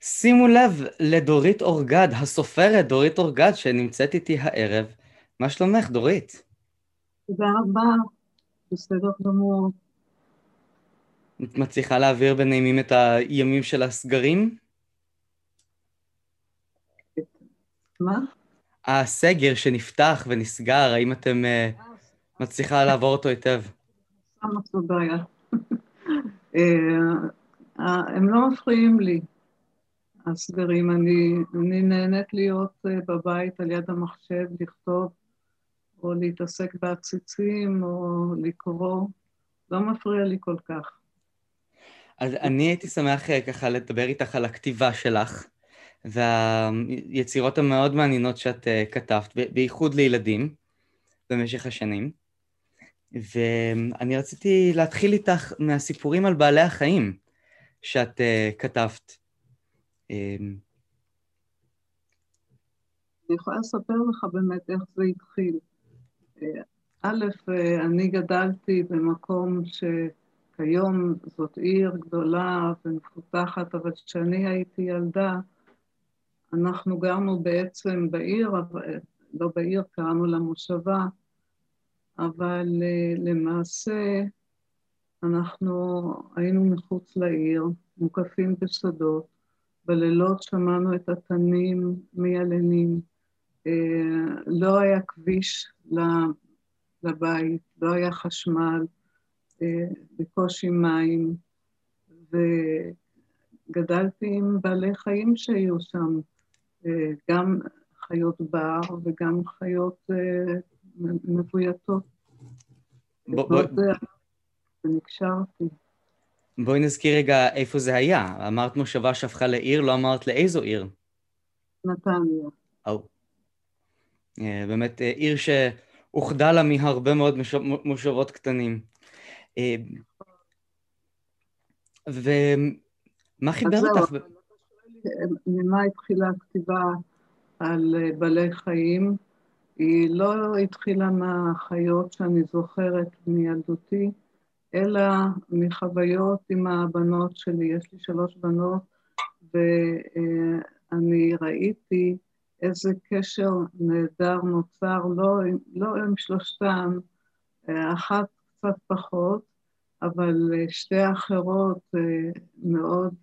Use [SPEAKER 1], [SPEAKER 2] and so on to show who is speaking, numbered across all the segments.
[SPEAKER 1] שימו לב לדורית אורגד, הסופרת דורית אורגד, שנמצאת איתי הערב. מה שלומך, דורית?
[SPEAKER 2] תודה רבה, בסדר גמור.
[SPEAKER 1] את מצליחה להעביר בנעימים את הימים של הסגרים?
[SPEAKER 2] מה?
[SPEAKER 1] הסגר שנפתח ונסגר, האם אתם uh, מצליחה לעבור אותו היטב?
[SPEAKER 2] שמה זו בעיה. אה, הם לא מפריעים לי, הסגרים. אני, אני נהנית להיות אה, בבית על יד המחשב, לכתוב, או להתעסק בעציצים, או לקרוא. לא מפריע לי כל כך.
[SPEAKER 1] אז אני הייתי שמח אה, ככה לדבר איתך על הכתיבה שלך, והיצירות המאוד מעניינות שאת כתבת, בייחוד לילדים, במשך השנים. ואני רציתי להתחיל איתך מהסיפורים על בעלי החיים שאת כתבת.
[SPEAKER 2] אמ, אני יכולה לספר לך באמת איך זה התחיל. אה, א', אה, אני גדלתי במקום שכיום זאת עיר גדולה ומפותחת, אבל כשאני הייתי ילדה, אנחנו גרנו בעצם בעיר, לא בעיר, קראנו לה מושבה, אבל אה, למעשה אנחנו היינו מחוץ לעיר, מוקפים בשדות, בלילות שמענו את התנים מיילנים, אה, לא היה כביש לבית, לא היה חשמל, אה, בקושי מים, וגדלתי עם בעלי חיים שהיו שם, גם חיות בר וגם חיות מבויתות. ונקשרתי.
[SPEAKER 1] בואי נזכיר רגע איפה זה היה. אמרת מושבה שהפכה לעיר, לא אמרת לאיזו עיר.
[SPEAKER 2] נתניה.
[SPEAKER 1] או. אה, באמת אה, עיר שאוחדה לה מהרבה מאוד מושבות קטנים. אה, ומה חיבר אותך?
[SPEAKER 2] ממה התחילה הכתיבה על בעלי חיים? היא לא התחילה מהחיות שאני זוכרת מילדותי, אלא מחוויות עם הבנות שלי. יש לי שלוש בנות, ואני ראיתי איזה קשר נהדר נוצר, לא, לא עם שלושתן, אחת קצת פחות, אבל שתי האחרות מאוד,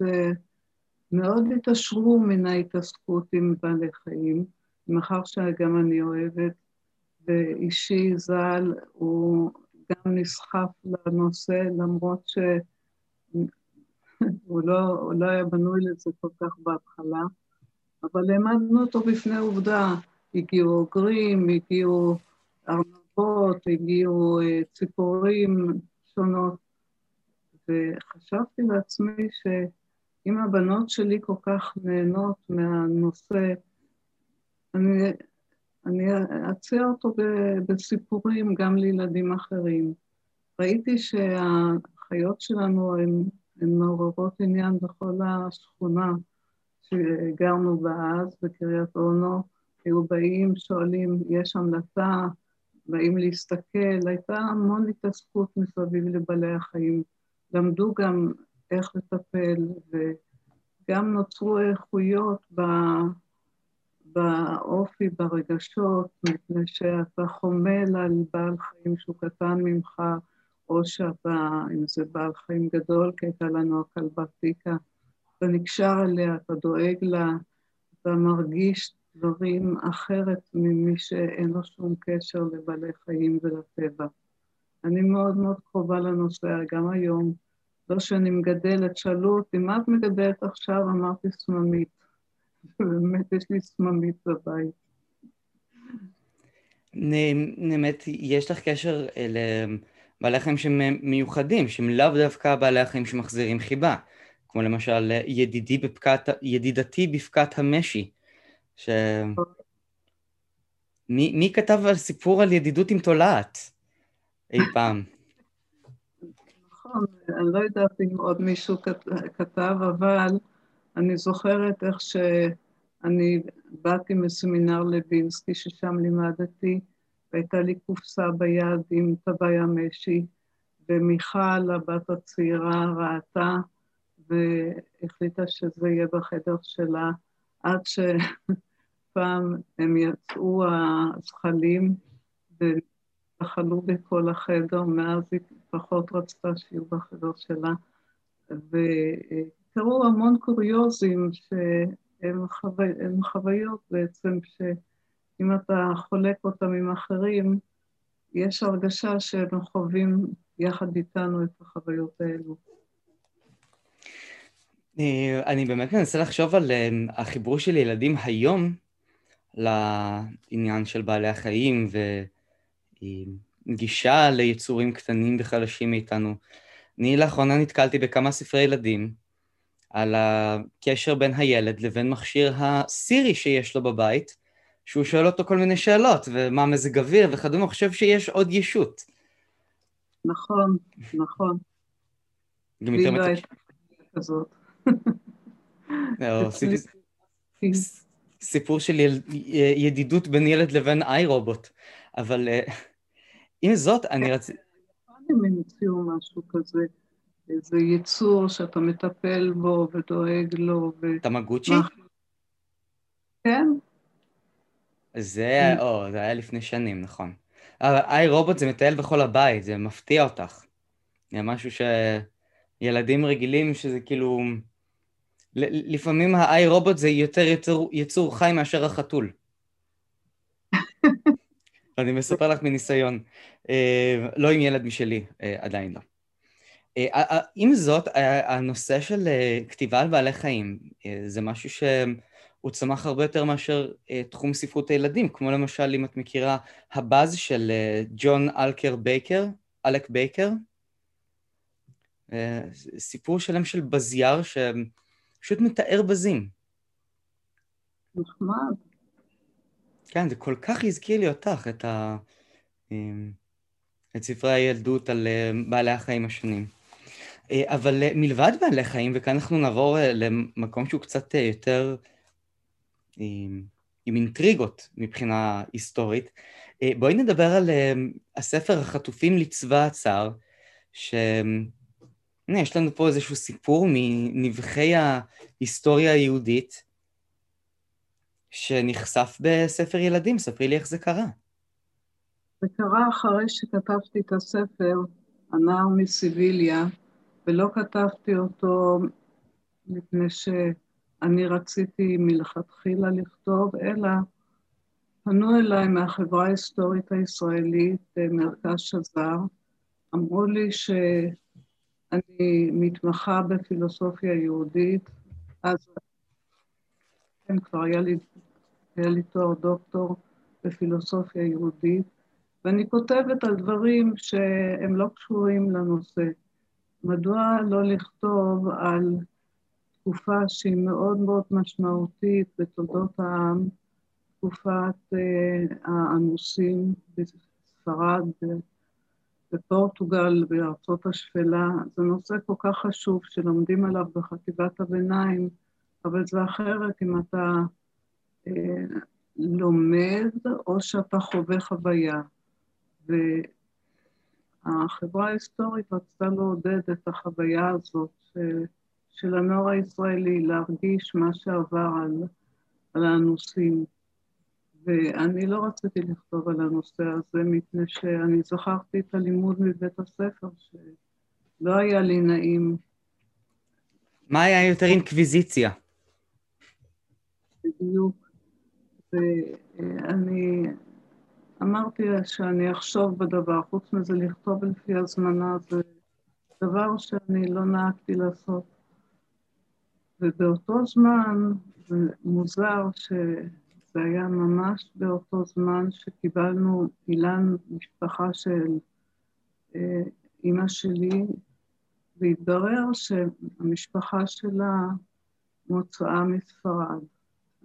[SPEAKER 2] מאוד התעשרו מן ההתעסקות עם בעלי חיים. מאחר שגם אני אוהבת, ואישי ז"ל הוא גם נסחף לנושא, למרות שהוא לא, לא היה בנוי לזה כל כך בהתחלה, אבל העמדנו אותו בפני עובדה. הגיעו אוגרים, הגיעו ארנבות, הגיעו אה, ציפורים שונות, וחשבתי לעצמי שאם הבנות שלי כל כך נהנות מהנושא, אני, אני אציע אותו בסיפורים גם לילדים אחרים. ראיתי שהחיות שלנו הן, הן מעוררות עניין בכל השכונה שגרנו בה אז, בקריית אונו. היו באים, שואלים, יש המלטה, באים להסתכל, הייתה המון התעסקות מסביב לבעלי החיים. למדו גם איך לטפל, וגם נוצרו איכויות ב... באופי, ברגשות, מפני שאתה חומל על בעל חיים שהוא קטן ממך, או שאתה, אם זה בעל חיים גדול, כי הייתה לנו הכלבה פיקה, אתה נקשר אליה, אתה דואג לה, אתה מרגיש דברים אחרת ממי שאין לו שום קשר לבעלי חיים ולטבע. אני מאוד מאוד קרובה לנושא, גם היום. לא שאני מגדלת, שאלו אותי, מה את מגדלת עכשיו? אמרתי, סממית. באמת יש לי סממית בבית.
[SPEAKER 1] באמת, יש לך קשר אה, לבעלי חיים שהם מיוחדים, שהם לאו דווקא בעלי החיים שמחזירים חיבה, כמו למשל ידידי בפקת, ידידתי בפקת המשי, ש... מי, מי כתב על סיפור על ידידות עם תולעת אי פעם?
[SPEAKER 2] נכון, אני לא יודעת אם עוד מישהו כתב, אבל אני זוכרת איך שאני באתי מסמינר לוינסקי, ששם לימדתי, והייתה לי קופסה ביד עם תווי המשי, ומיכל, הבת הצעירה, ראתה, והחליטה שזה יהיה בחדר שלה, עד שפעם הם יצאו הזחלים ואכלו בכל החדר, מאז היא פחות רצתה שיהיו בחדר שלה. וקרו המון קוריוזים שהם חו... חוויות בעצם, שאם אתה חולק אותם עם אחרים, יש הרגשה שהם חווים יחד איתנו את החוויות האלו.
[SPEAKER 1] אני באמת מנסה לחשוב על אה, החיבור של ילדים היום לעניין של בעלי החיים וגישה ליצורים קטנים וחלשים מאיתנו. אני לאחרונה נתקלתי בכמה ספרי ילדים על הקשר בין הילד לבין מכשיר הסירי שיש לו בבית, שהוא שואל אותו כל מיני שאלות, ומה מזג אוויר וכדומה, הוא חושב שיש עוד ישות.
[SPEAKER 2] נכון, נכון.
[SPEAKER 1] גם יותר מתק... כזאת. לא, סיפור של ידידות בין ילד לבין איי רובוט, אבל אה, עם זאת, אני רציתי...
[SPEAKER 2] הם המציאו משהו כזה, איזה יצור שאתה מטפל בו ודואג לו. ו...
[SPEAKER 1] תמגוצ'י?
[SPEAKER 2] כן.
[SPEAKER 1] זה, או, זה היה לפני שנים, נכון. אבל איי רובוט זה מטייל בכל הבית, זה מפתיע אותך. זה משהו שילדים רגילים שזה כאילו... לפעמים האיי רובוט זה יותר יצור, יצור חי מאשר החתול. אני מספר לך מניסיון. אה, לא עם ילד משלי, אה, עדיין לא. אה, עם זאת, הנושא של כתיבה על בעלי חיים זה משהו שהוא צמח הרבה יותר מאשר תחום ספרות הילדים, כמו למשל, אם את מכירה, הבאז של ג'ון אלקר בייקר, אלק בייקר. סיפור שלם של בזייר שפשוט מתאר בזים.
[SPEAKER 2] נחמד.
[SPEAKER 1] כן, זה כל כך הזכיר לי אותך, את, ה... את ספרי הילדות על אה, בעלי החיים השונים. אה, אבל אה, מלבד בעלי חיים, וכאן אנחנו נעבור למקום שהוא קצת יותר עם, עם אינטריגות מבחינה היסטורית, בואי נדבר על הספר החטופים לצבא הצאר, הנה, יש לנו פה איזשהו סיפור מנבחי ההיסטוריה היהודית, שנחשף בספר ילדים, ספרי לי איך זה קרה.
[SPEAKER 2] זה קרה אחרי שכתבתי את הספר, הנער מסיביליה, ולא כתבתי אותו מפני שאני רציתי מלכתחילה לכתוב, אלא פנו אליי מהחברה ההיסטורית הישראלית, מרכז שזר, אמרו לי שאני מתמחה בפילוסופיה יהודית, אז כן, כבר היה לי היה לי תואר דוקטור בפילוסופיה יהודית, ואני כותבת על דברים שהם לא קשורים לנושא. מדוע לא לכתוב על תקופה שהיא מאוד מאוד משמעותית בתולדות העם, תקופת uh, האנוסים בספרד, בפורטוגל, בארצות השפלה. זה נושא כל כך חשוב שלומדים עליו בחטיבת הביניים, אבל זה אחרת אם אתה לומד או שאתה חווה חוויה. והחברה ההיסטורית רצתה לעודד את החוויה הזאת של הנוער הישראלי, להרגיש מה שעבר על, על האנוסים. ואני לא רציתי לכתוב על הנושא הזה, מפני שאני זכרתי את הלימוד מבית הספר, שלא היה לי נעים.
[SPEAKER 1] מה היה יותר אינקוויזיציה?
[SPEAKER 2] בדיוק. ואני אמרתי שאני אחשוב בדבר, חוץ מזה לכתוב לפי הזמנה זה דבר שאני לא נהגתי לעשות. ובאותו זמן, זה מוזר שזה היה ממש באותו זמן שקיבלנו אילן משפחה של אה, אימא שלי, והתברר שהמשפחה שלה מוצאה מספרד.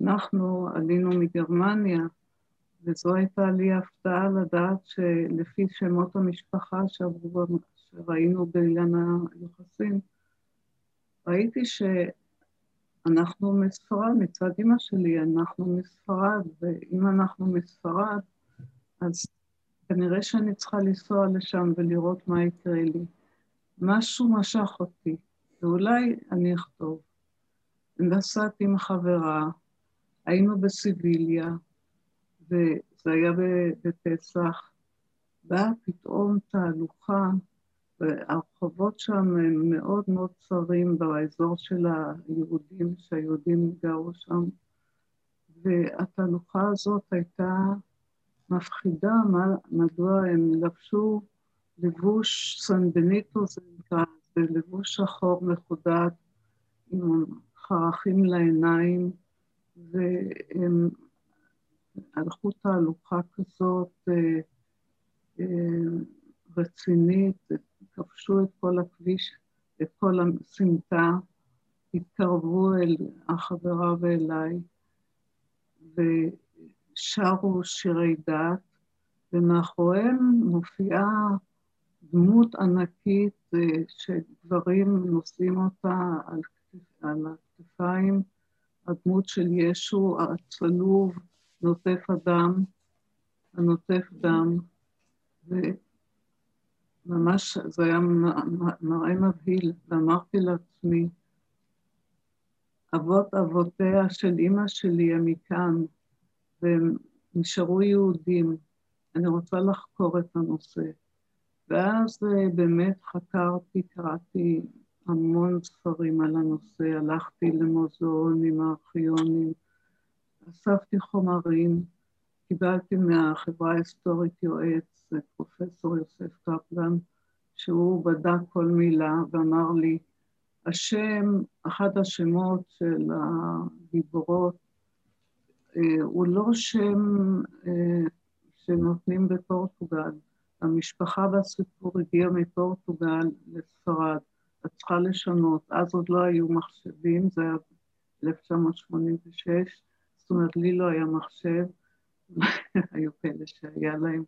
[SPEAKER 2] אנחנו עלינו מגרמניה, וזו הייתה לי הפתעה לדעת שלפי שמות המשפחה שעברו, שראינו בעניין היחסים, ראיתי שאנחנו מספרד, מצד אמא שלי, אנחנו מספרד, ואם אנחנו מספרד, אז כנראה שאני צריכה לנסוע לשם ולראות מה יקרה לי. משהו משך אותי. ואולי אני אכתוב. נסעתי עם חברה, היינו בסיביליה, וזה היה בפסח, באה פתאום תהלוכה, והרחובות שם הם מאוד מאוד צרים באזור של היהודים, שהיהודים גרו שם, והתהלוכה הזאת הייתה מפחידה, מדוע הם לבשו לבוש סנבניטו, זה נקרא, זה לבוש שחור מחודד עם חרכים לעיניים, והם הלכו תהלוכה כזאת אה, אה, רצינית, כבשו את כל הכביש, את כל הסמטה, התקרבו אל החברה ואליי, ושרו שירי דת, ומאחוריהם מופיעה דמות ענקית אה, שגברים נושאים אותה על, על הכתפיים, הדמות של ישו הצלוב, נוטף הדם, הנוטף דם, וממש זה היה מראה מבהיל, ואמרתי לעצמי, אבות אבותיה של אימא שלי הם מכאן, והם נשארו יהודים. אני רוצה לחקור את הנושא. ואז אה, באמת חקרתי, קראתי המון ספרים על הנושא, הלכתי למוזיאונים, הארכיונים, אספתי חומרים, קיבלתי מהחברה ההיסטורית יועץ, פרופסור יוסף קפלן, שהוא בדק כל מילה ואמר לי, השם, אחד השמות של הגיבורות, אה, הוא לא שם אה, שנותנים בפורטוגל. המשפחה והסיפור הגיע מפורטוגל לספרד. את צריכה לשנות. אז עוד לא היו מחשבים, זה היה 1986, זאת אומרת, לי לא היה מחשב, היו כאלה שהיה להם.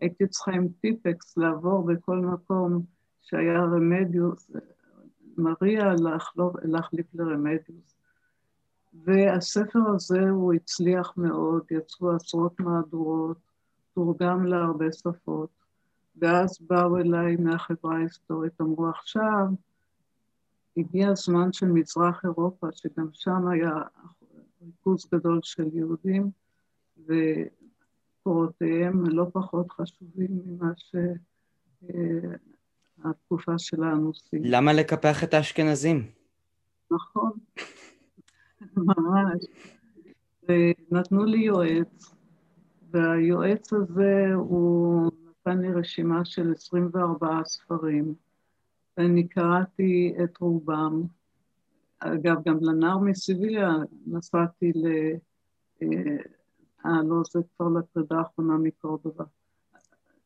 [SPEAKER 2] הייתי צריכה עם טיפקס לעבור בכל מקום שהיה רמדיוס, מריה להחליף לרמדיוס. והספר הזה הוא הצליח מאוד, יצאו עשרות מהדורות, תורגם להרבה שפות, ואז באו אליי מהחברה ההיסטורית, אמרו עכשיו, הגיע הזמן של מזרח אירופה, שגם שם היה ריכוז גדול של יהודים, וקורותיהם לא פחות חשובים ממה שהתקופה של האנוסים.
[SPEAKER 1] למה לקפח את האשכנזים?
[SPEAKER 2] נכון, ממש. ונתנו לי יועץ, והיועץ הזה, הוא נתן לי רשימה של 24 ספרים. ואני קראתי את רובם. אגב, גם לנער מסיביליה נסעתי ל... אה, אה, לא, זה כבר לפרידה האחרונה מקורדובה.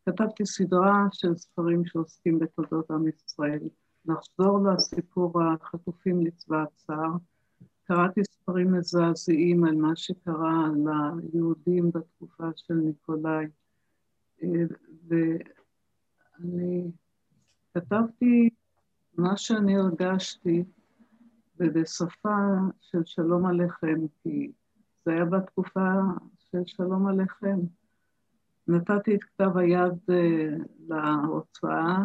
[SPEAKER 2] כתבתי סדרה של ספרים שעוסקים בתולדות עם ישראל. נחזור לסיפור החטופים לצבא הצער. קראתי ספרים מזעזעים על מה שקרה ליהודים בתקופה של ניקולאי, אה, ואני כתבתי מה שאני הרגשתי, ובשפה של שלום עליכם, כי זה היה בתקופה של שלום עליכם. נתתי את כתב היד uh, להוצאה,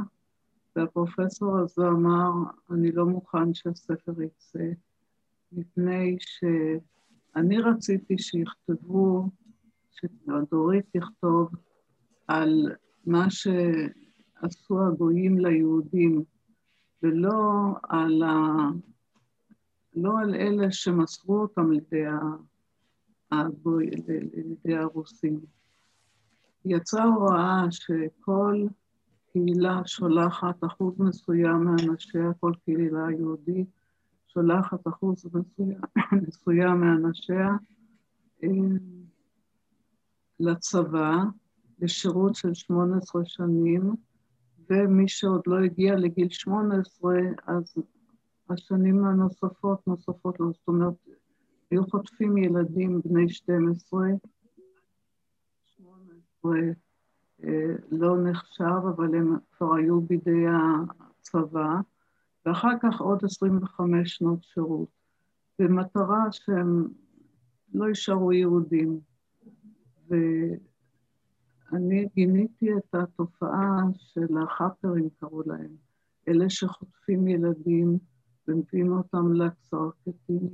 [SPEAKER 2] והפרופסור הזה אמר, אני לא מוכן שהספר יצא, מפני שאני רציתי שיכתבו, שדורית תכתוב על מה שעשו הגויים ליהודים, ולא על, ה... לא על אלה שמסרו אותם לידי, הגוי, לידי הרוסים. יצאה הוראה שכל קהילה שולחת אחוז מסוים מאנשיה, כל קהילה יהודית שולחת אחוז מסוים, מסוים מאנשיה אה, לצבא, לשירות של 18 שנים, ומי שעוד לא הגיע לגיל 18, אז השנים הנוספות נוספות לו, זאת אומרת, היו חוטפים ילדים בני 12, 18 אה, לא נחשב, אבל הם כבר היו בידי הצבא, ואחר כך עוד 25 שנות שירות, במטרה שהם לא יישארו יהודים. ו... אני גיניתי את התופעה של החאפרים, קראו להם, אלה שחוטפים ילדים ומביאים אותם לקצרקתים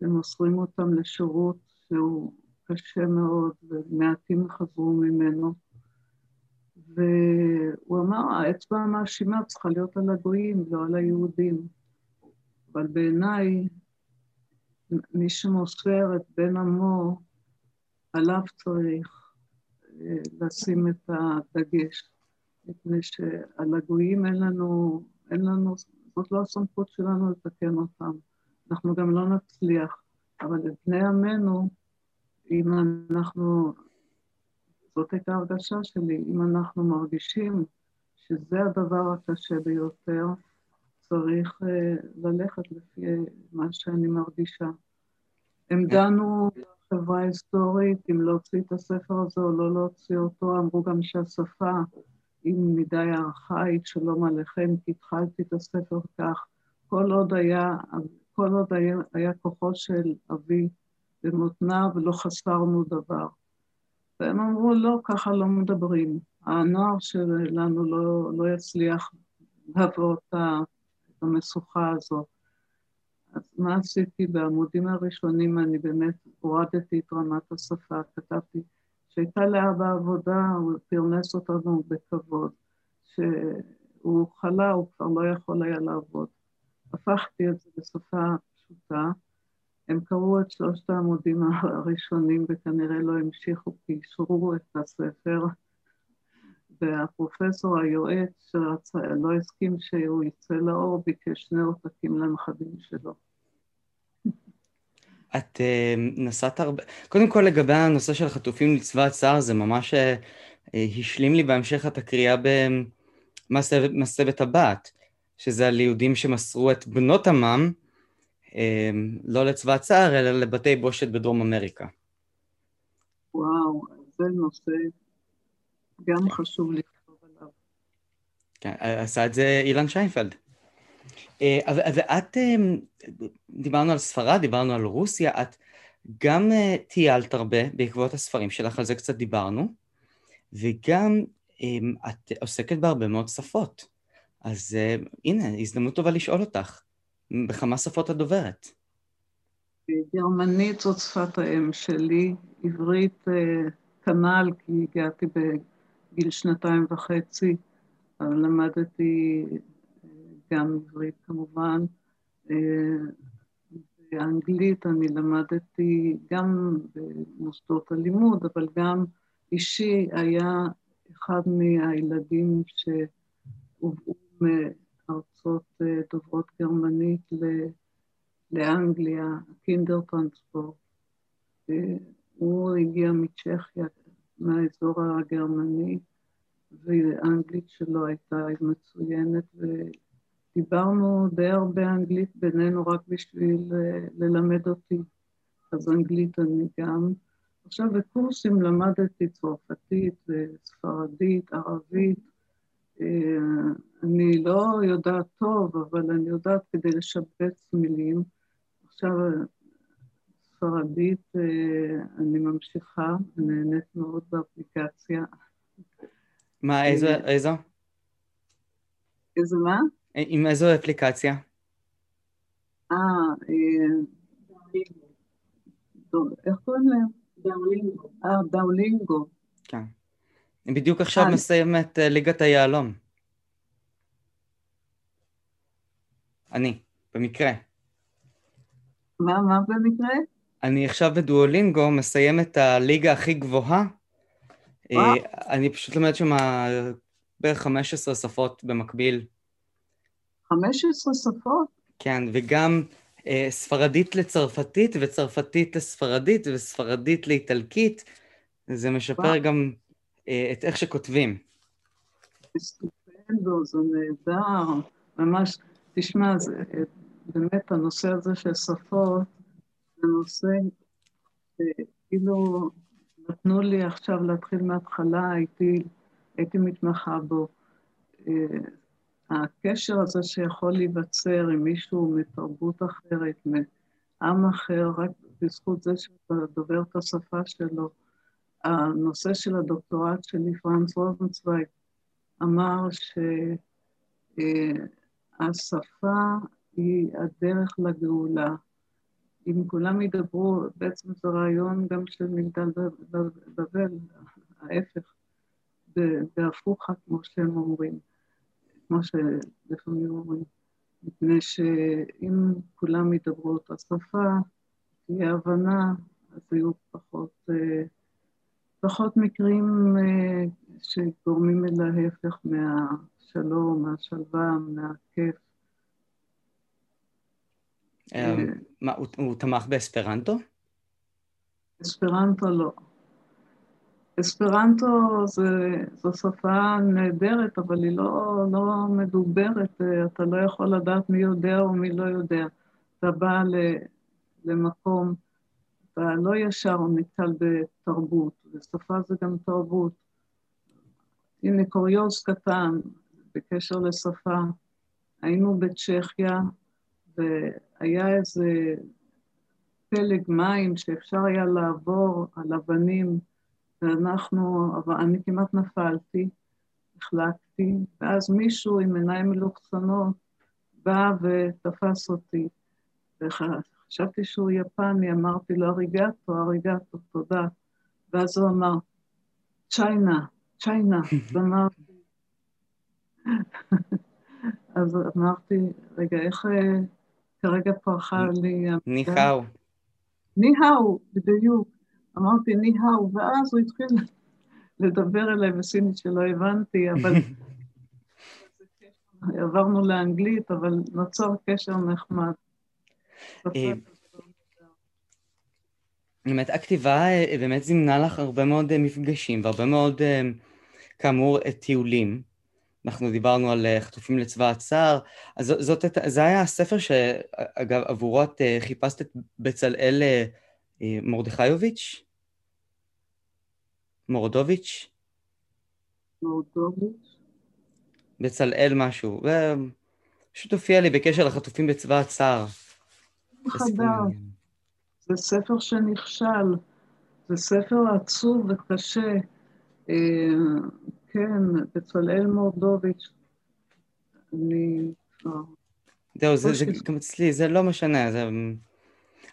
[SPEAKER 2] ומוסרים אותם לשירות שהוא קשה מאוד, ומעטים חזרו ממנו. והוא אמר, האצבע המאשימה צריכה להיות על הגויים, לא על היהודים. אבל בעיניי, מי שמוסר את בן עמו, עליו צריך אה, לשים את הדגש, מפני שעל הגויים אין לנו, אין לנו, זאת לא הסמכות שלנו לתקן אותם. אנחנו גם לא נצליח, אבל את בני עמנו, אם אנחנו, זאת הייתה הרגשה שלי, אם אנחנו מרגישים שזה הדבר הקשה ביותר, צריך uh, ללכת לפי מה שאני מרגישה. הם דנו בחברה ההיסטורית אם להוציא את הספר הזה או לא להוציא אותו, אמרו גם שהשפה היא מדי ארכאית, שלום עליכם, כי התחלתי את הספר כך. כל עוד היה, כל עוד היה, היה כוחו של אבי במותניו ולא חסרנו דבר. והם אמרו, לא, ככה לא מדברים. הנוער שלנו לא, לא יצליח לעבור את המשוכה הזאת. אז מה עשיתי? בעמודים הראשונים אני באמת הורדתי את רמת השפה, כתבתי שהייתה לאבא עבודה, הוא פרנס אותנו בכבוד. שהוא חלה, הוא כבר לא יכול היה לעבוד. הפכתי את זה לשפה פשוטה. הם קראו את שלושת העמודים הראשונים וכנראה לא המשיכו כי אישרו את הספר. והפרופסור היועץ שלא הסכים שהוא יצא לאור, ביקש שני עותקים לנכדים שלו.
[SPEAKER 1] את uh, נסעת הרבה... קודם כל לגבי הנושא של החטופים לצבא הצער, זה ממש uh, השלים לי בהמשך את הקריאה במסבת הבת, שזה על יהודים שמסרו את בנות עמם, uh, לא לצבא הצער, אלא לבתי בושת בדרום אמריקה.
[SPEAKER 2] וואו, זה נושא גם חשוב לכתוב עליו.
[SPEAKER 1] כן, עשה את זה אילן שיינפלד. ואת, אה, דיברנו על ספרד, דיברנו על רוסיה, את גם אה, טיילת הרבה בעקבות הספרים שלך, על זה קצת דיברנו, וגם את עוסקת בהרבה מאוד שפות. אז אה, הנה, הזדמנות טובה לשאול אותך, בכמה שפות את דוברת?
[SPEAKER 2] גרמנית זאת שפת האם שלי, עברית כנ"ל, כי הגעתי בגיל שנתיים וחצי, למדתי גם עברית כמובן. באנגלית אני למדתי גם במוסדות הלימוד, אבל גם אישי היה אחד מהילדים שהובאו מארצות אה, דוברות גרמנית לאנגליה, קינדר טרנספורט. הוא הגיע מצ'כיה, מהאזור הגרמני, והאנגלית שלו הייתה מצוינת, דיברנו די הרבה אנגלית בינינו רק בשביל אה, ללמד אותי, אז אנגלית אני גם. עכשיו בקורסים למדתי צרפתית, ספרדית, ערבית. אה, אני לא יודעת טוב, אבל אני יודעת כדי לשבץ מילים. עכשיו, ספרדית אה, אני ממשיכה, נהנית מאוד באפליקציה.
[SPEAKER 1] מה? איזו?
[SPEAKER 2] איזה מה?
[SPEAKER 1] עם איזו אפליקציה?
[SPEAKER 2] אה, אה איך קוראים להם? דאולינגו. אה, דאולינגו.
[SPEAKER 1] כן. אני בדיוק עכשיו אה, מסיים את אה, ליגת היהלום. אני, במקרה.
[SPEAKER 2] מה, מה במקרה?
[SPEAKER 1] אני עכשיו בדואלינגו מסיים את הליגה הכי גבוהה. אני פשוט לומד שם בערך 15 שפות במקביל.
[SPEAKER 2] 15 שפות?
[SPEAKER 1] כן, וגם אה, ספרדית לצרפתית, וצרפתית לספרדית, וספרדית לאיטלקית. זה משפר וואו. גם אה, את איך שכותבים.
[SPEAKER 2] סטופנדו, זה נהדר. ממש, תשמע, זה, באמת הנושא הזה של שפות, זה נושא כאילו נתנו לי עכשיו להתחיל מההתחלה, הייתי, הייתי מתמחה בו. אה, הקשר הזה שיכול להיווצר עם מישהו מתרבות אחרת, מעם אחר, רק בזכות זה שאתה דובר את השפה שלו. הנושא של הדוקטורט שלי, פרנס רוזנצוויג, אמר שהשפה היא הדרך לגאולה. אם כולם ידברו, בעצם זה רעיון גם של מגדל בבל, ההפך, בהפוכה, כמו שהם אומרים, כמו שלפעמים אומרים. מפני שאם כולם ידברו אותה שפה, תהיה הבנה, אז יהיו פחות, אה, פחות מקרים אה, שגורמים אל ההפך מהשלום, מהשלווה, מהכיף.
[SPEAKER 1] אה, מה, הוא תמך באספרנטו?
[SPEAKER 2] אספרנטו לא. אספרנטו זה, זו שפה נהדרת, אבל היא לא, לא מדוברת, אתה לא יכול לדעת מי יודע או מי לא יודע. אתה בא למקום, אתה לא ישר נתקל בתרבות, ושפה זה גם תרבות. הנה קוריוז קטן בקשר לשפה. היינו בצ'כיה, והיה איזה פלג מים שאפשר היה לעבור על אבנים, ואנחנו, אבל אני כמעט נפלתי, החלקתי, ואז מישהו עם עיניים מלוכסנות בא ותפס אותי. וחשבתי שהוא יפני, אמרתי לו, אריגטו, אריגטו, תודה. ואז הוא אמר, צ'יינה, צ'יינה. ואמרתי, אז אמרתי, רגע, איך אה, כרגע פרחה לי...
[SPEAKER 1] ניחאו.
[SPEAKER 2] ניהאו, בדיוק. אמרתי ניהאו, ואז הוא התחיל לדבר אליי בסינית שלא הבנתי, אבל... עברנו לאנגלית, אבל נוצר קשר נחמד.
[SPEAKER 1] אה, באמת, הכתיבה אה, באמת זימנה לך הרבה מאוד אה, מפגשים והרבה מאוד, כאמור, טיולים. אנחנו דיברנו על חטופים לצבא הצער, אז זאת, זה היה הספר שאגב, עבורו את חיפשת את בצלאל מרדכיוביץ'? מורדוביץ'?
[SPEAKER 2] מורדוביץ'?
[SPEAKER 1] בצלאל משהו, ופשוט הופיע לי בקשר לחטופים בצבא הצער.
[SPEAKER 2] חדר. זה ספר שנכשל, זה ספר עצוב וקשה. אה, כן, בצלאל מורדוביץ', אני...
[SPEAKER 1] זהו, זה, זה גם אצלי, זה לא משנה, זה...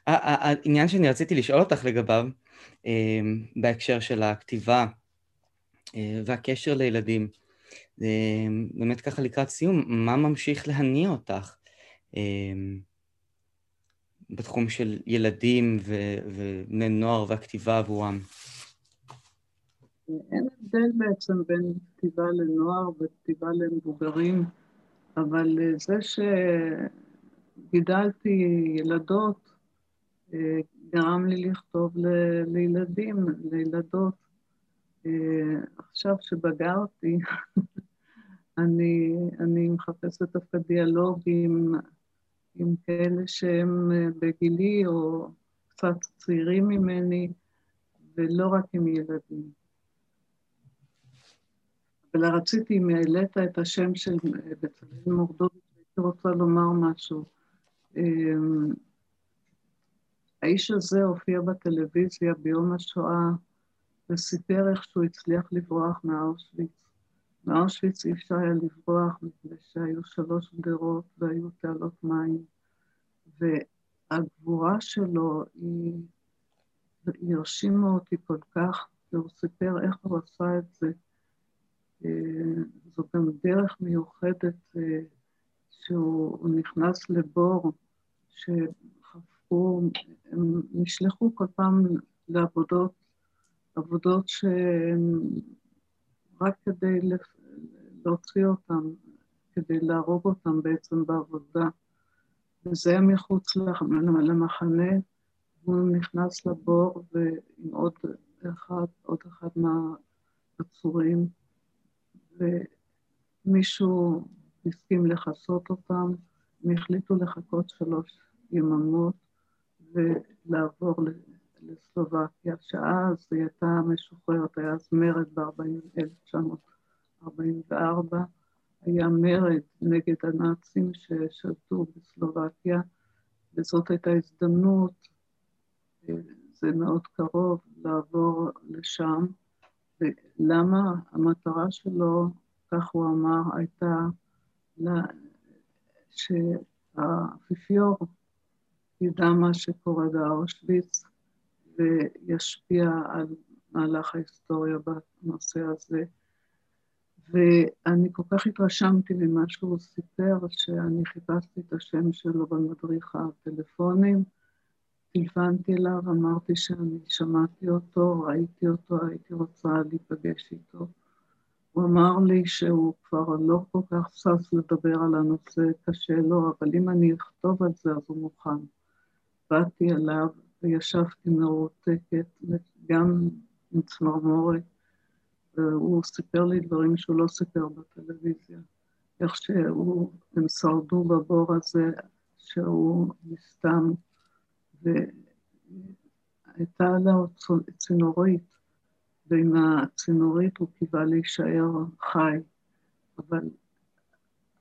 [SPEAKER 1] העניין שאני רציתי לשאול אותך לגביו, אה, בהקשר של הכתיבה אה, והקשר לילדים, באמת ככה לקראת סיום, מה ממשיך להניע אותך? בתחום של ילדים ובני נוער והכתיבה עבורם?
[SPEAKER 2] אין הבדל בעצם בין כתיבה לנוער וכתיבה למבוגרים, אבל אה, זה שגידלתי ילדות גרם לי לכתוב ל- לילדים, לילדות. אה, עכשיו שבגרתי, אני, אני מחפשת דווקא דיאלוגים עם כאלה שהם אה, בגילי או קצת צעירים ממני, ולא רק עם ילדים. אבל רציתי, אם העלית את השם של אה, בצלאל מורדוביץ', הייתי רוצה לומר משהו. האיש הזה הופיע בטלוויזיה ביום השואה וסיפר איך שהוא הצליח לברוח מאושוויץ. מאושוויץ אי אפשר היה לברוח מפני שהיו שלוש גדרות והיו תעלות מים. והגבורה שלו היא, הרשימה אותי כל כך, והוא סיפר איך הוא עשה את זה. אה, זו גם דרך מיוחדת אה, שהוא נכנס לבור, שחפרו, הם נשלחו כל פעם לעבודות, עבודות שהן רק כדי להוציא אותם, כדי להרוג אותם בעצם בעבודה. וזה היה מחוץ למחנה, והוא נכנס לבור ועם עוד אחד, עוד אחד מהעצורים, ומישהו הסכים לכסות אותם, הם החליטו לחכות שלוש יממות ולעבור לסלובקיה, שאז היא הייתה משוחררת, היה אז מרד ב-1944, היה מרד נגד הנאצים ששלטו בסלובקיה, וזאת הייתה הזדמנות, זה מאוד קרוב, לעבור לשם. ולמה המטרה שלו, כך הוא אמר, הייתה לה, שהאפיפיור ידע מה שקורה באושוויץ וישפיע על מהלך ההיסטוריה בנושא הזה. ואני כל כך התרשמתי ממה שהוא סיפר, שאני חיפשתי את השם שלו במדריך הטלפונים, טלפנתי אליו, אמרתי שאני שמעתי אותו, ראיתי אותו, הייתי רוצה להיפגש איתו. הוא אמר לי שהוא כבר לא כל כך שש לדבר על הנושא, קשה לו, אבל אם אני אכתוב על זה אז הוא מוכן. באתי אליו וישבתי מרותקת, גם עם צמרמורת, והוא סיפר לי דברים שהוא לא סיפר בטלוויזיה. איך שהוא, הם שרדו בבור הזה, שהוא נסתם, והייתה לה צינורית, ועם הצינורית הוא קיווה להישאר חי, אבל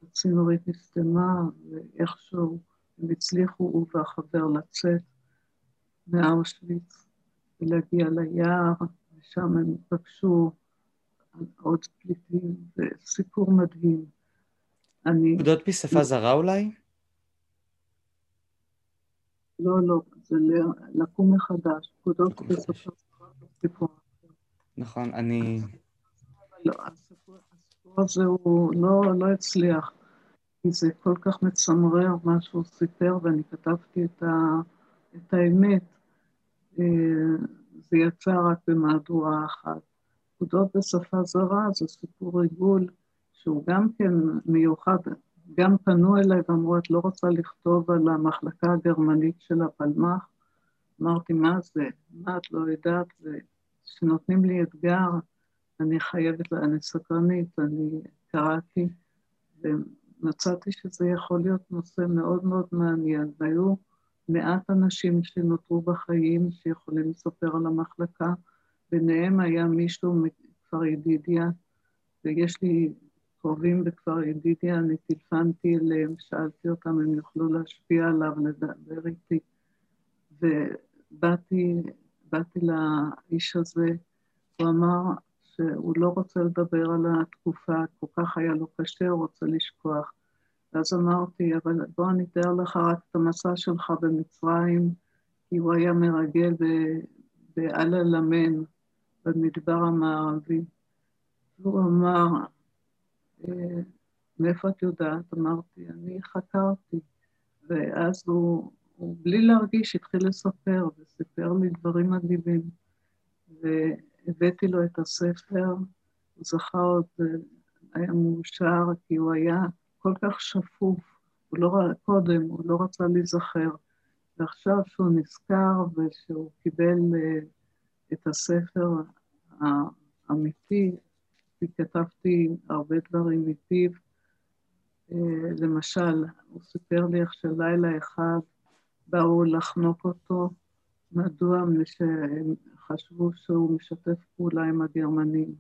[SPEAKER 2] הצינורית נסתמה, ואיכשהו הם הצליחו, הוא והחבר, לצאת מאושוויץ ולהגיע ליער, ושם הם פגשו עוד פליטים, זה סיפור מדהים.
[SPEAKER 1] אני... פקודות בשפה זרה אולי?
[SPEAKER 2] לא, לא, זה לקום מחדש. פקודות זרה זה סיפור
[SPEAKER 1] נכון, אני...
[SPEAKER 2] לא, הסיפור הזה הוא לא, לא הצליח, כי זה כל כך מצמרר מה שהוא סיפר, ואני כתבתי את, ה, את האמת. אה, זה יצא רק במהדורה אחת. פקודות בשפה זרה זה סיפור ריגול שהוא גם כן מיוחד. גם פנו אליי ואמרו, את לא רוצה לכתוב על המחלקה הגרמנית של הפלמ"ח? אמרתי, מה זה? מה את לא יודעת? וכשנותנים לי אתגר, אני חייבת, אני סקרנית, אני קראתי, ומצאתי שזה יכול להיות נושא מאוד מאוד מעניין. והיו מעט אנשים שנותרו בחיים שיכולים לספר על המחלקה, ביניהם היה מישהו מכפר ידידיה, ויש לי קרובים בכפר ידידיה, אני טלפנתי אליהם, שאלתי אותם אם יוכלו להשפיע עליו, לדבר איתי, ובאתי באתי לאיש הזה, הוא אמר שהוא לא רוצה לדבר על התקופה, כל כך היה לו קשה, הוא רוצה לשכוח. ואז אמרתי, אבל בוא אני אתאר לך רק את המסע שלך במצרים, כי הוא היה מרגל באל-אלמן, במדבר המערבי. והוא אמר, אה, מאיפה את יודעת? אמרתי, אני חקרתי. ואז הוא, הוא בלי להרגיש התחיל לספר, וסיפר לי דברים מדהימים. והבאתי לו את הספר, הוא זכה עוד, היה מאושר, כי הוא היה כל כך שפוף, הוא לא, קודם, הוא לא רצה להיזכר. ועכשיו שהוא נזכר ושהוא קיבל uh, את הספר האמיתי, כי כתבתי הרבה דברים מפיו. Uh, למשל, הוא סיפר לי איך שלילה אחד באו לחנוק אותו, מדוע? שהם חשבו שהוא משתף פעולה עם הגרמנים.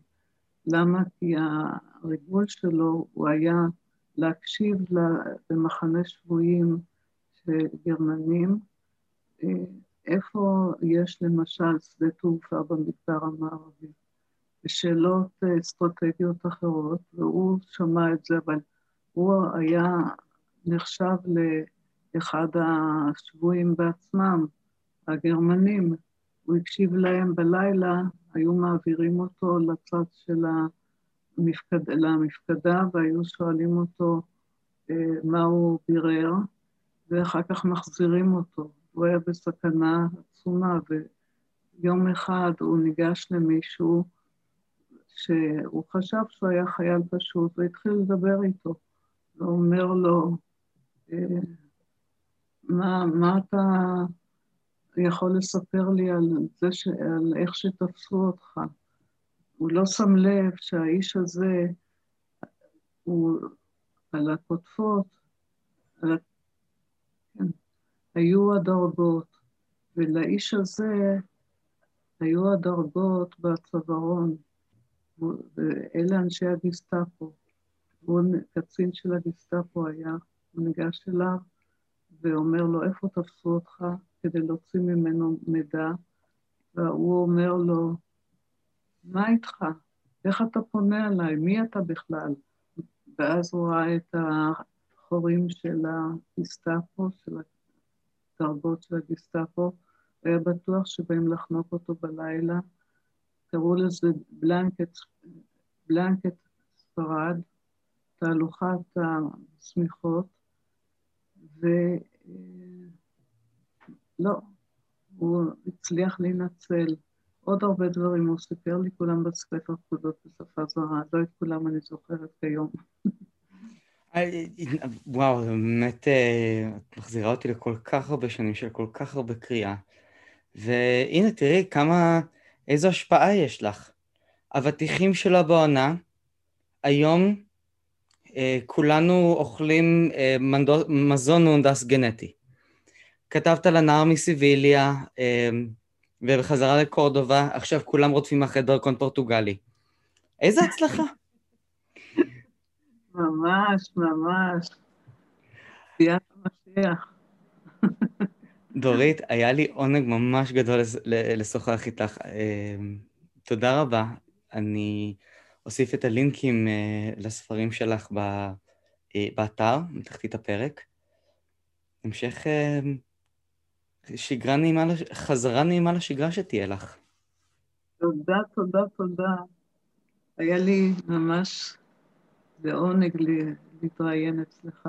[SPEAKER 2] למה? כי הריגול שלו הוא היה להקשיב למחנה שבויים של גרמנים, אה, איפה יש למשל שדה תעופה במדבר המערבי, ושאלות אה, אסטרטגיות אחרות, והוא שמע את זה, אבל הוא היה נחשב לאחד השבויים בעצמם, הגרמנים. הוא הקשיב להם בלילה, היו מעבירים אותו לצד של המפקד, למפקדה והיו שואלים אותו אה, מה הוא בירר, ואחר כך מחזירים אותו. הוא היה בסכנה עצומה, ויום אחד הוא ניגש למישהו שהוא חשב שהוא היה חייל פשוט, והתחיל לדבר איתו. הוא אומר לו, אה, מה, מה אתה יכול לספר לי על, זה ש... על איך שתפסו אותך? הוא לא שם לב שהאיש הזה, הוא על הקוטפות, על... כן, היו הדרגות, ולאיש הזה היו הדרגות בצווארון, ואלה אנשי הגסטאפו. הוא קצין של הגסטאפו היה, הוא ניגש אליו ואומר לו, איפה תפסו אותך? כדי להוציא ממנו מידע, והוא אומר לו, מה איתך? איך אתה פונה אליי? מי אתה בכלל? ואז הוא ראה את החורים של הגסטאפו, של הדרגות של הגסטאפו, היה בטוח שבאים לחנוק אותו בלילה. קראו לזה בלנקט, בלנקט ספרד, תהלוכת השמיכות, ולא, הוא הצליח להינצל. עוד הרבה דברים הוא סיפר לי כולם בספר פקודות בשפה זרה, לא את כולם אני זוכרת כיום.
[SPEAKER 1] וואו, באמת, אה, את מחזירה אותי לכל כך הרבה שנים של כל כך הרבה קריאה. והנה, תראי כמה, איזו השפעה יש לך. אבטיחים שלו בעונה, היום אה, כולנו אוכלים אה, מזון מהונדס גנטי. כתבת לנער מסיביליה, אה, ובחזרה לקורדובה, עכשיו כולם רודפים אחרי דרכון פורטוגלי. איזה הצלחה.
[SPEAKER 2] ממש, ממש. ביאת המשיח.
[SPEAKER 1] דורית, היה לי עונג ממש גדול לשוחח איתך. תודה רבה. אני אוסיף את הלינקים לספרים שלך באתר, מתחתית הפרק. המשך שגרה נעימה, חזרה נעימה לשגרה שתהיה לך.
[SPEAKER 2] תודה, תודה, תודה. היה לי ממש לעונג להתראיין אצלך.